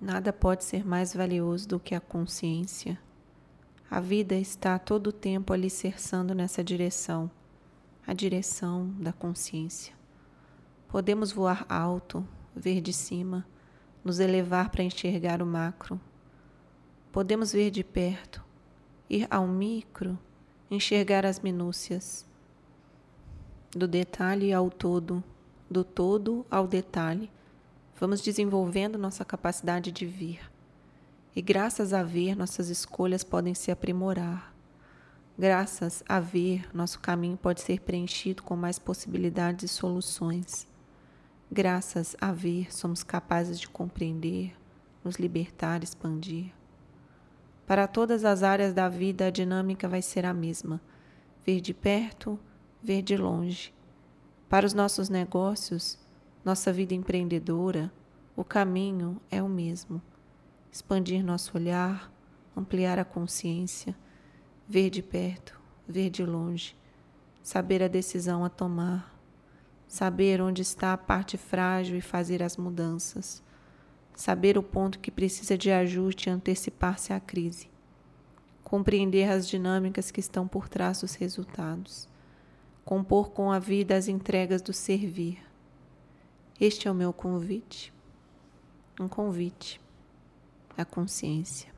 Nada pode ser mais valioso do que a consciência. A vida está todo tempo alicerçando nessa direção, a direção da consciência. Podemos voar alto, ver de cima, nos elevar para enxergar o macro. Podemos ver de perto, ir ao micro, enxergar as minúcias. Do detalhe ao todo, do todo ao detalhe, vamos desenvolvendo nossa capacidade de vir. E graças a ver, nossas escolhas podem se aprimorar. Graças a ver, nosso caminho pode ser preenchido com mais possibilidades e soluções. Graças a ver, somos capazes de compreender, nos libertar, expandir. Para todas as áreas da vida, a dinâmica vai ser a mesma: ver de perto, ver de longe. Para os nossos negócios, nossa vida empreendedora, o caminho é o mesmo. Expandir nosso olhar, ampliar a consciência, ver de perto, ver de longe, saber a decisão a tomar, saber onde está a parte frágil e fazer as mudanças, saber o ponto que precisa de ajuste e antecipar-se à crise, compreender as dinâmicas que estão por trás dos resultados, compor com a vida as entregas do servir. Este é o meu convite. Um convite a consciência.